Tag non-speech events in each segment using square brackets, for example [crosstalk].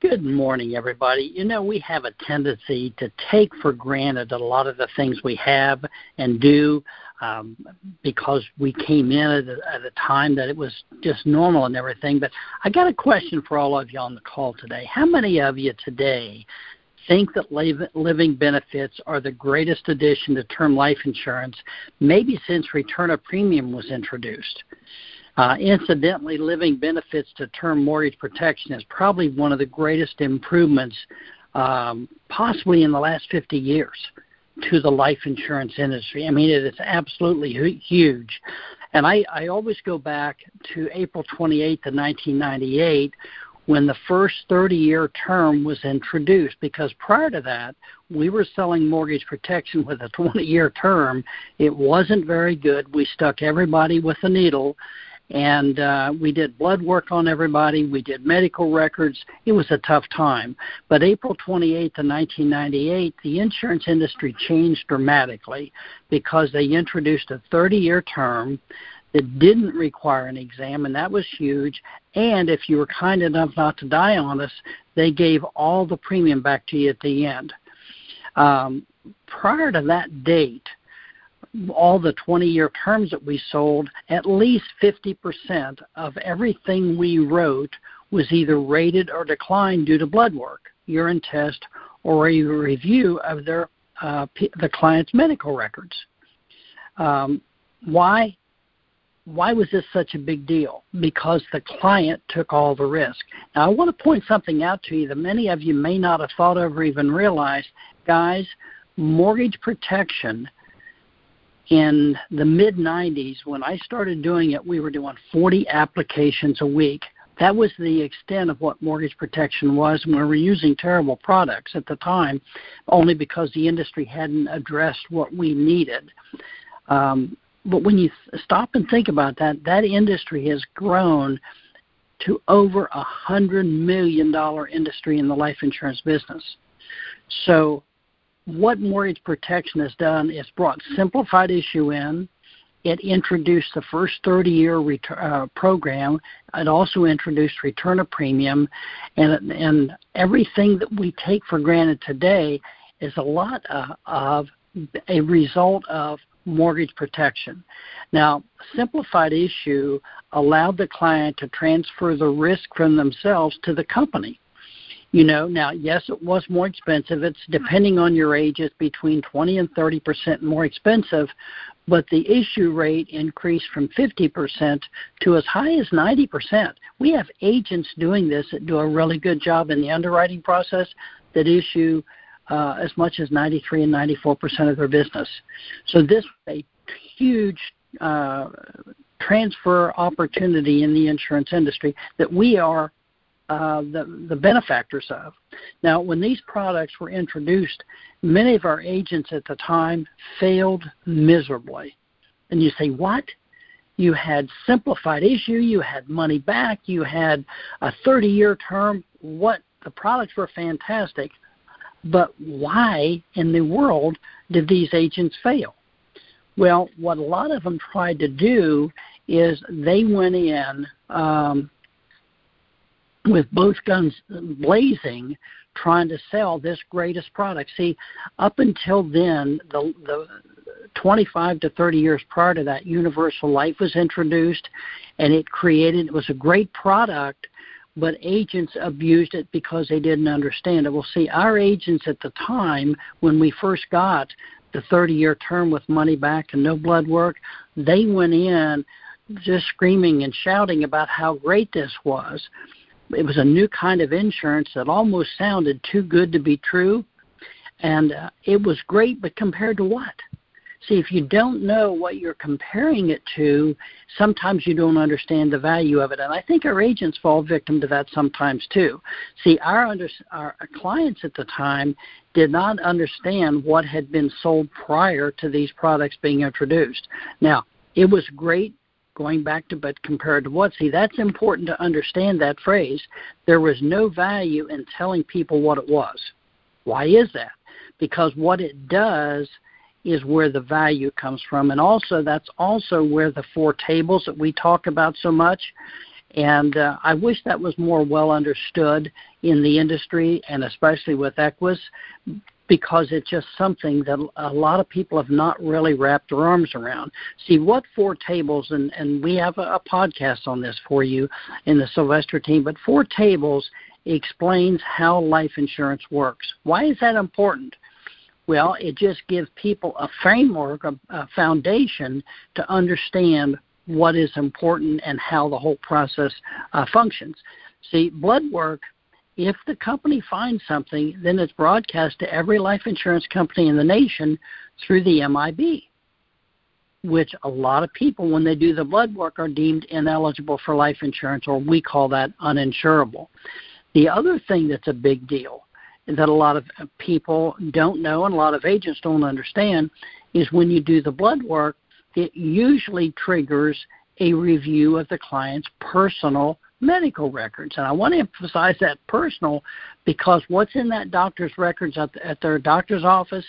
Good morning, everybody. You know, we have a tendency to take for granted a lot of the things we have and do um, because we came in at a, at a time that it was just normal and everything. But I got a question for all of you on the call today. How many of you today think that living benefits are the greatest addition to term life insurance, maybe since return of premium was introduced? Uh, incidentally, living benefits to term mortgage protection is probably one of the greatest improvements, um, possibly in the last 50 years, to the life insurance industry. I mean, it is absolutely huge. And I, I always go back to April 28th of 1998 when the first 30 year term was introduced because prior to that we were selling mortgage protection with a 20 year term it wasn't very good we stuck everybody with a needle and uh, we did blood work on everybody. We did medical records. It was a tough time. But April 28th of 1998, the insurance industry changed dramatically because they introduced a 30-year term that didn't require an exam, and that was huge. And if you were kind enough not to die on us, they gave all the premium back to you at the end. Um, prior to that date, all the 20 year terms that we sold, at least 50% of everything we wrote was either rated or declined due to blood work, urine test, or a review of their uh, the client's medical records. Um, why? Why was this such a big deal? Because the client took all the risk. Now, I want to point something out to you that many of you may not have thought of or even realized. Guys, mortgage protection in the mid 90s, when I started doing it, we were doing 40 applications a week. That was the extent of what mortgage protection was, and we were using terrible products at the time, only because the industry hadn't addressed what we needed. Um, but when you stop and think about that, that industry has grown to over a hundred million dollar industry in the life insurance business. So what mortgage protection has done is brought simplified issue in. It introduced the first 30 year ret- uh, program. It also introduced return of premium. And, and everything that we take for granted today is a lot uh, of a result of mortgage protection. Now, simplified issue allowed the client to transfer the risk from themselves to the company. You know, now yes, it was more expensive. It's depending on your age, it's between 20 and 30 percent more expensive, but the issue rate increased from 50 percent to as high as 90 percent. We have agents doing this that do a really good job in the underwriting process that issue uh, as much as 93 and 94 percent of their business. So this is a huge uh, transfer opportunity in the insurance industry that we are uh, the, the benefactors of. Now, when these products were introduced, many of our agents at the time failed miserably. And you say, what? You had simplified issue, you had money back, you had a 30 year term. What? The products were fantastic. But why in the world did these agents fail? Well, what a lot of them tried to do is they went in um, with both guns blazing trying to sell this greatest product. See, up until then, the the 25 to 30 years prior to that, Universal Life was introduced, and it created it was a great product, but agents abused it because they didn't understand it. Well, see, our agents at the time when we first got the 30 year term with money back and no blood work, they went in just screaming and shouting about how great this was it was a new kind of insurance that almost sounded too good to be true, and uh, it was great. But compared to what? See, if you don't know what you're comparing it to, sometimes you don't understand the value of it. And I think our agents fall victim to that sometimes too. See, our, under, our clients at the time did not understand what had been sold prior to these products being introduced. Now, it was great going back to but compared to what? See, that's important to understand that phrase. There was no value in telling people what it was. Why is that? Because what it does is where the value comes from. And also, that's also where the four tables that we talk about so much And uh, I wish that was more well understood in the industry and especially with Equis because it's just something that a lot of people have not really wrapped their arms around. See, what Four Tables, and, and we have a, a podcast on this for you in the Sylvester team, but Four Tables explains how life insurance works. Why is that important? Well, it just gives people a framework, a, a foundation to understand what is important and how the whole process uh, functions. See, blood work if the company finds something, then it's broadcast to every life insurance company in the nation through the MIB, which a lot of people, when they do the blood work, are deemed ineligible for life insurance, or we call that uninsurable. The other thing that's a big deal that a lot of people don't know and a lot of agents don't understand is when you do the blood work, it usually triggers a review of the client's personal medical records. And I want to emphasize that personal because what's in that doctor's records at, at their doctor's office,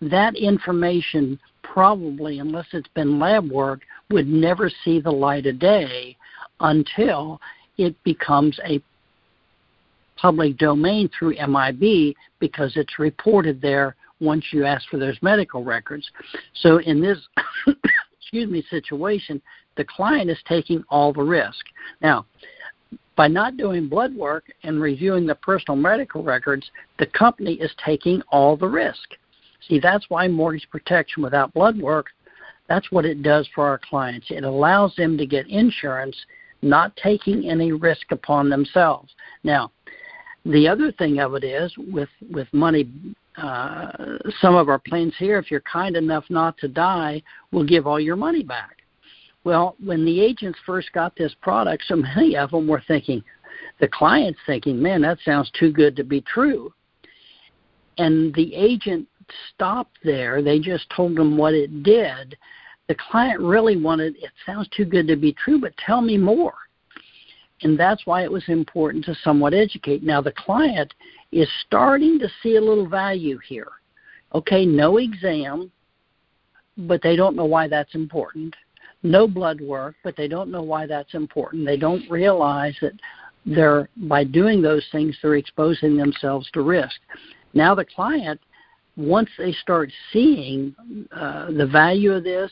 that information probably, unless it's been lab work, would never see the light of day until it becomes a public domain through MIB because it's reported there once you ask for those medical records. So in this [coughs] excuse me situation, the client is taking all the risk. Now, by not doing blood work and reviewing the personal medical records, the company is taking all the risk. See, that's why mortgage protection without blood work, that's what it does for our clients. It allows them to get insurance, not taking any risk upon themselves. Now, the other thing of it is with with money uh, some of our plans here, if you're kind enough not to die, we'll give all your money back. Well, when the agents first got this product, so many of them were thinking, the client's thinking, man, that sounds too good to be true. And the agent stopped there. They just told them what it did. The client really wanted, it sounds too good to be true, but tell me more. And that's why it was important to somewhat educate. Now, the client is starting to see a little value here. Okay, no exam, but they don't know why that's important no blood work, but they don't know why that's important. They don't realize that they're by doing those things they're exposing themselves to risk. Now the client, once they start seeing uh, the value of this,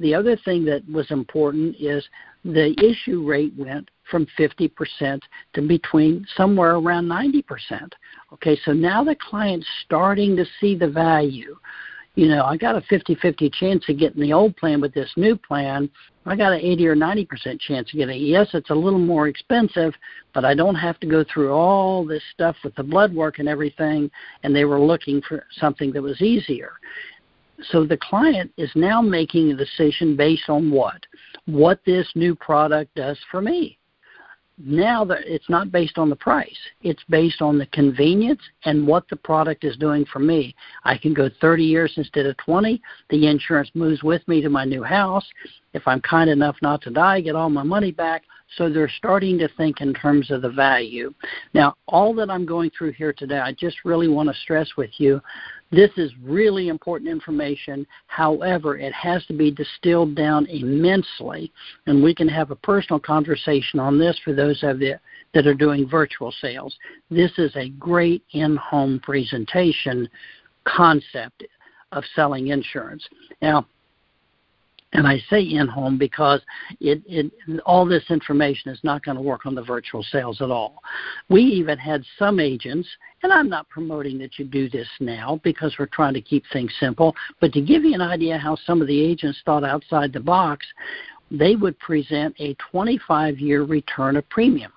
the other thing that was important is the issue rate went from 50% to between somewhere around 90%. Okay, so now the client's starting to see the value you know, I got a 50-50 chance of getting the old plan with this new plan. I got an 80 or 90% chance of getting it. Yes, it's a little more expensive, but I don't have to go through all this stuff with the blood work and everything, and they were looking for something that was easier. So the client is now making a decision based on what? What this new product does for me now that it's not based on the price. It's based on the convenience and what the product is doing for me. I can go 30 years instead of 20 the insurance moves with me to my new house. If i'm kind enough not to die I get all my money back. So they're starting to think in terms of the value. Now all that i'm going through here today i just really want to stress with you this is really important information. However, it has to be distilled down immensely, and we can have a personal conversation on this for those of you that are doing virtual sales. This is a great in home presentation concept of selling insurance. Now, and I say in home because it, it all this information is not going to work on the virtual sales at all. We even had some agents, and I'm not promoting that you do this now because we're trying to keep things simple, but to give you an idea how some of the agents thought outside the box, they would present a 25 year return of premium.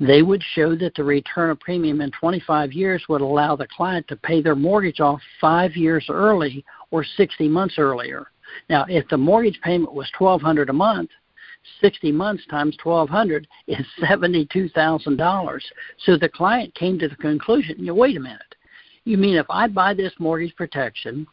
They would show that the return of premium in 25 years would allow the client to pay their mortgage off five years early or 60 months earlier now, if the mortgage payment was twelve hundred a month, sixty months times twelve hundred is [laughs] seventy two thousand dollars. So the client came to the conclusion, you know, wait a minute. You mean if I buy this mortgage protection,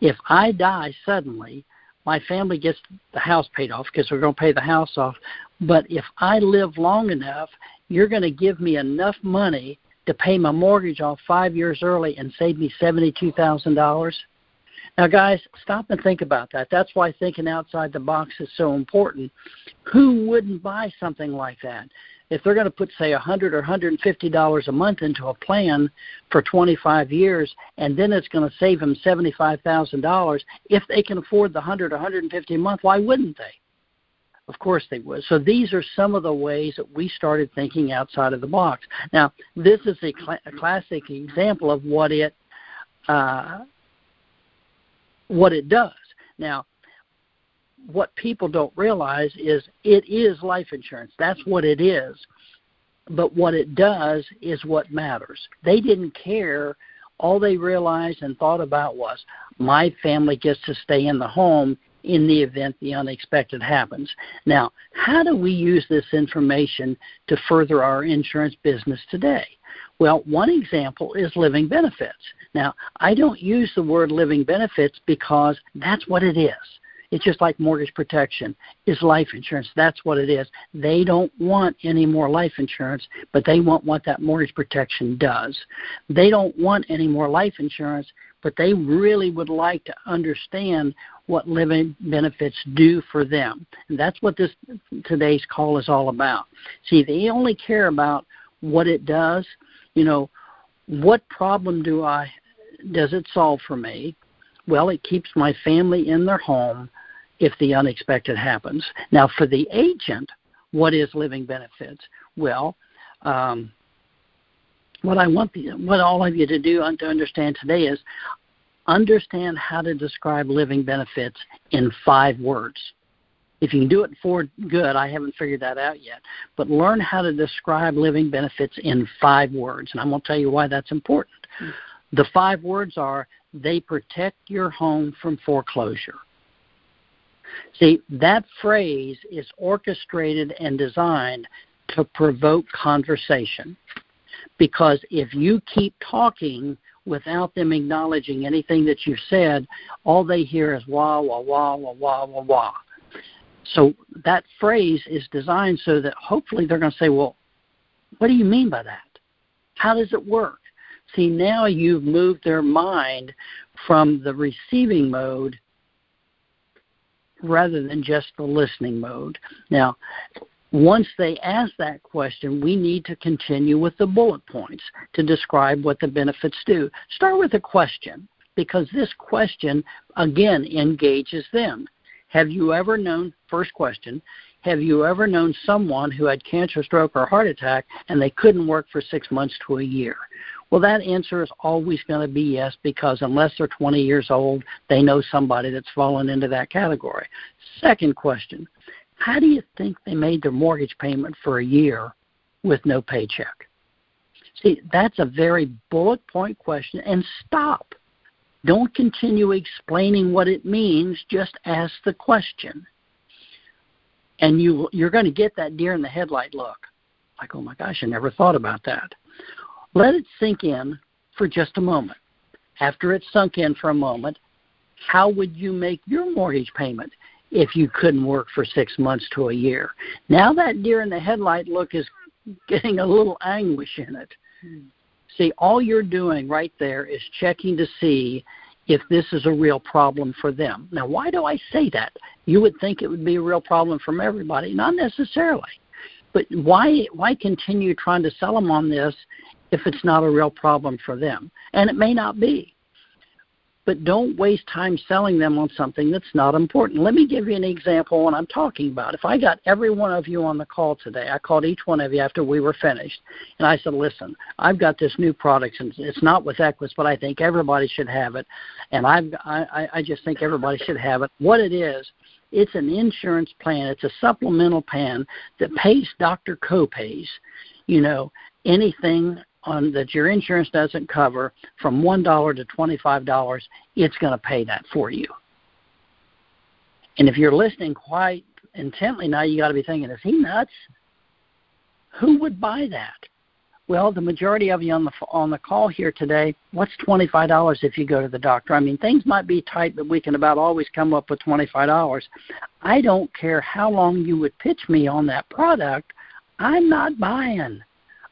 if I die suddenly, my family gets the house paid off because we're going to pay the house off. But if I live long enough, you're going to give me enough money to pay my mortgage off five years early and save me seventy-two thousand dollars. Now, guys, stop and think about that. That's why thinking outside the box is so important. Who wouldn't buy something like that? If they're going to put, say, a hundred or hundred and fifty dollars a month into a plan for 25 years, and then it's going to save them seventy-five thousand dollars, if they can afford the hundred or hundred and fifty a month, why wouldn't they? Of course they would. So these are some of the ways that we started thinking outside of the box. Now, this is a, cl- a classic example of what it uh, what it does. Now, what people don't realize is it is life insurance. That's what it is. But what it does is what matters. They didn't care. All they realized and thought about was my family gets to stay in the home in the event the unexpected happens. Now, how do we use this information to further our insurance business today? Well, one example is living benefits. Now, I don't use the word living benefits because that's what it is. It's just like mortgage protection is life insurance. That's what it is. They don't want any more life insurance, but they want what that mortgage protection does. They don't want any more life insurance, but they really would like to understand what living benefits do for them. And that's what this today's call is all about. See, they only care about what it does, you know, what problem do I does it solve for me? Well, it keeps my family in their home if the unexpected happens. Now, for the agent, what is living benefits? Well, um, what I want the, what all of you to do to understand today is understand how to describe living benefits in five words. If you can do it for good, I haven't figured that out yet. But learn how to describe living benefits in five words, and I'm going to tell you why that's important. Mm-hmm. The five words are they protect your home from foreclosure. See, that phrase is orchestrated and designed to provoke conversation. Because if you keep talking without them acknowledging anything that you've said, all they hear is wah, wah, wah, wah, wah, wah, wah. So that phrase is designed so that hopefully they're going to say, well, what do you mean by that? How does it work? See, now you've moved their mind from the receiving mode rather than just the listening mode. Now, once they ask that question, we need to continue with the bullet points to describe what the benefits do. Start with a question because this question, again, engages them. Have you ever known, first question, have you ever known someone who had cancer, stroke, or heart attack and they couldn't work for six months to a year? Well, that answer is always going to be yes because unless they're 20 years old, they know somebody that's fallen into that category. Second question How do you think they made their mortgage payment for a year with no paycheck? See, that's a very bullet point question, and stop. Don't continue explaining what it means, just ask the question. And you, you're going to get that deer in the headlight look. Like, oh my gosh, I never thought about that. Let it sink in for just a moment. After it's sunk in for a moment, how would you make your mortgage payment if you couldn't work for six months to a year? Now that deer in the headlight look is getting a little anguish in it. Hmm. See, all you're doing right there is checking to see if this is a real problem for them. Now, why do I say that? You would think it would be a real problem from everybody. Not necessarily. But why why continue trying to sell them on this if it's not a real problem for them. And it may not be. But don't waste time selling them on something that's not important. Let me give you an example what I'm talking about. If I got every one of you on the call today, I called each one of you after we were finished, and I said, listen, I've got this new product, and it's not with Equis, but I think everybody should have it, and I've, I, I just think everybody should have it. What it is, it's an insurance plan. It's a supplemental plan that pays doctor copays, you know, anything on that your insurance doesn't cover from one dollar to twenty five dollars, it's going to pay that for you. And if you're listening quite intently now, you got to be thinking, is he nuts? Who would buy that? Well, the majority of you on the on the call here today, what's twenty five dollars if you go to the doctor? I mean, things might be tight, but we can about always come up with twenty five dollars. I don't care how long you would pitch me on that product. I'm not buying.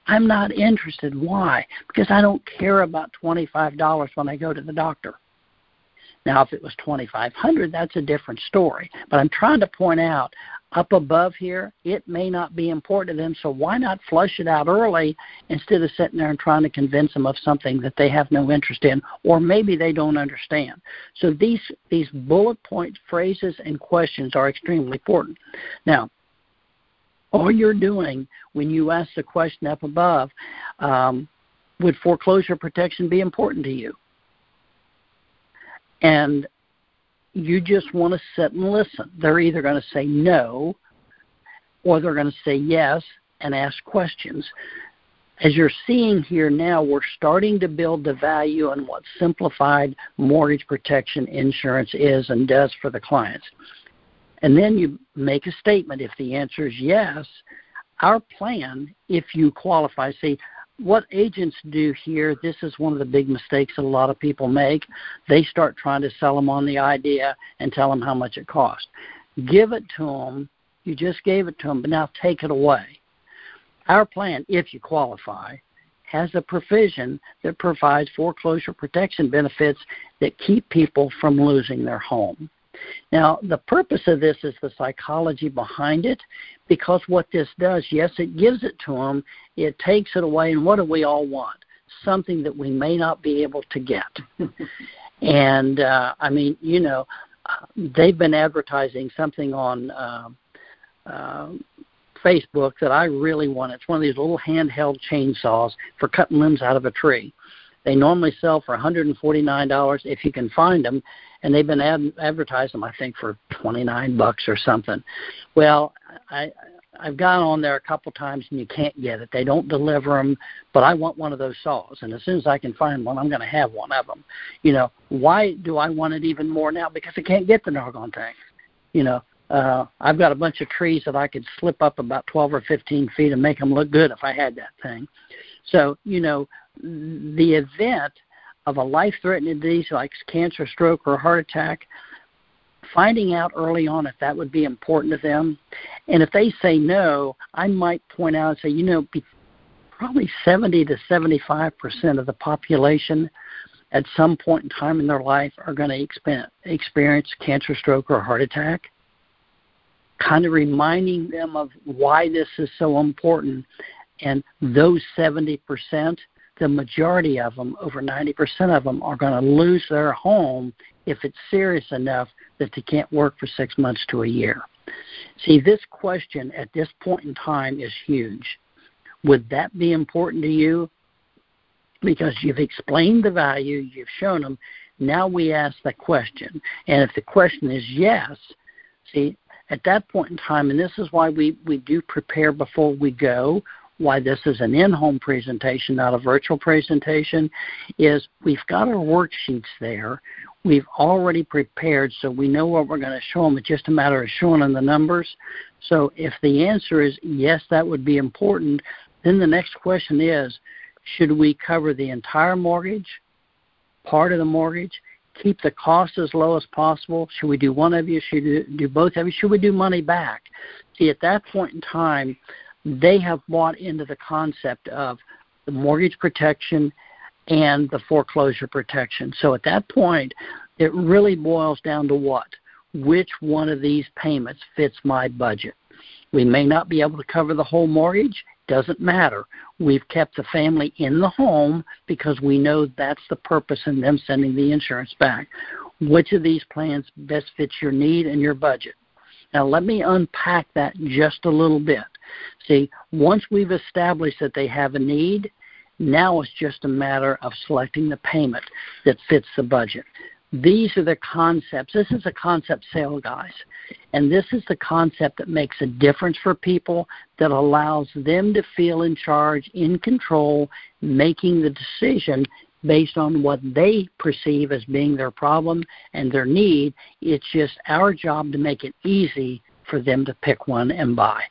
I'm not interested. Why? Because I don't care about $25 when I go to the doctor. Now, if it was 2500 that's a different story. But I'm trying to point out up above here, it may not be important to them, so why not flush it out early instead of sitting there and trying to convince them of something that they have no interest in or maybe they don't understand. So these these bullet point phrases and questions are extremely important. Now, all you're doing when you ask the question up above, um, would foreclosure protection be important to you? And you just want to sit and listen. They're either going to say no or they're going to say yes and ask questions. As you're seeing here now, we're starting to build the value on what simplified mortgage protection insurance is and does for the clients. And then you make a statement. If the answer is yes, our plan, if you qualify, see, what agents do here, this is one of the big mistakes that a lot of people make. They start trying to sell them on the idea and tell them how much it costs. Give it to them. You just gave it to them, but now take it away. Our plan, if you qualify, has a provision that provides foreclosure protection benefits that keep people from losing their home. Now, the purpose of this is the psychology behind it, because what this does, yes, it gives it to them, it takes it away, and what do we all want? Something that we may not be able to get. [laughs] and uh, I mean, you know, they've been advertising something on uh, uh, Facebook that I really want. It's one of these little handheld chainsaws for cutting limbs out of a tree. They normally sell for $149 if you can find them, and they've been ad- advertising them I think for 29 bucks or something. Well, I I've gone on there a couple times and you can't get it. They don't deliver them, but I want one of those saws, and as soon as I can find one, I'm going to have one of them. You know, why do I want it even more now? Because I can't get the doggone thing. You know, uh, I've got a bunch of trees that I could slip up about 12 or 15 feet and make them look good if I had that thing. So, you know, the event of a life threatening disease like cancer, stroke, or heart attack, finding out early on if that would be important to them. And if they say no, I might point out and say, you know, probably 70 to 75 percent of the population at some point in time in their life are going to experience cancer, stroke, or heart attack. Kind of reminding them of why this is so important. And those 70 percent the majority of them, over 90% of them, are going to lose their home if it's serious enough that they can't work for six months to a year. See, this question at this point in time is huge. Would that be important to you? Because you've explained the value, you've shown them. Now we ask the question. And if the question is yes, see, at that point in time, and this is why we, we do prepare before we go, why this is an in-home presentation, not a virtual presentation, is we've got our worksheets there. We've already prepared, so we know what we're going to show them. It's just a matter of showing them the numbers. So if the answer is yes, that would be important, then the next question is, should we cover the entire mortgage, part of the mortgage, keep the cost as low as possible? Should we do one of you? Should we do both of you? Should we do money back? See, at that point in time, they have bought into the concept of the mortgage protection and the foreclosure protection. So at that point, it really boils down to what? Which one of these payments fits my budget? We may not be able to cover the whole mortgage. Doesn't matter. We've kept the family in the home because we know that's the purpose in them sending the insurance back. Which of these plans best fits your need and your budget? Now, let me unpack that just a little bit. See, once we've established that they have a need, now it's just a matter of selecting the payment that fits the budget. These are the concepts. This is a concept sale, guys. And this is the concept that makes a difference for people, that allows them to feel in charge, in control, making the decision based on what they perceive as being their problem and their need. It's just our job to make it easy for them to pick one and buy.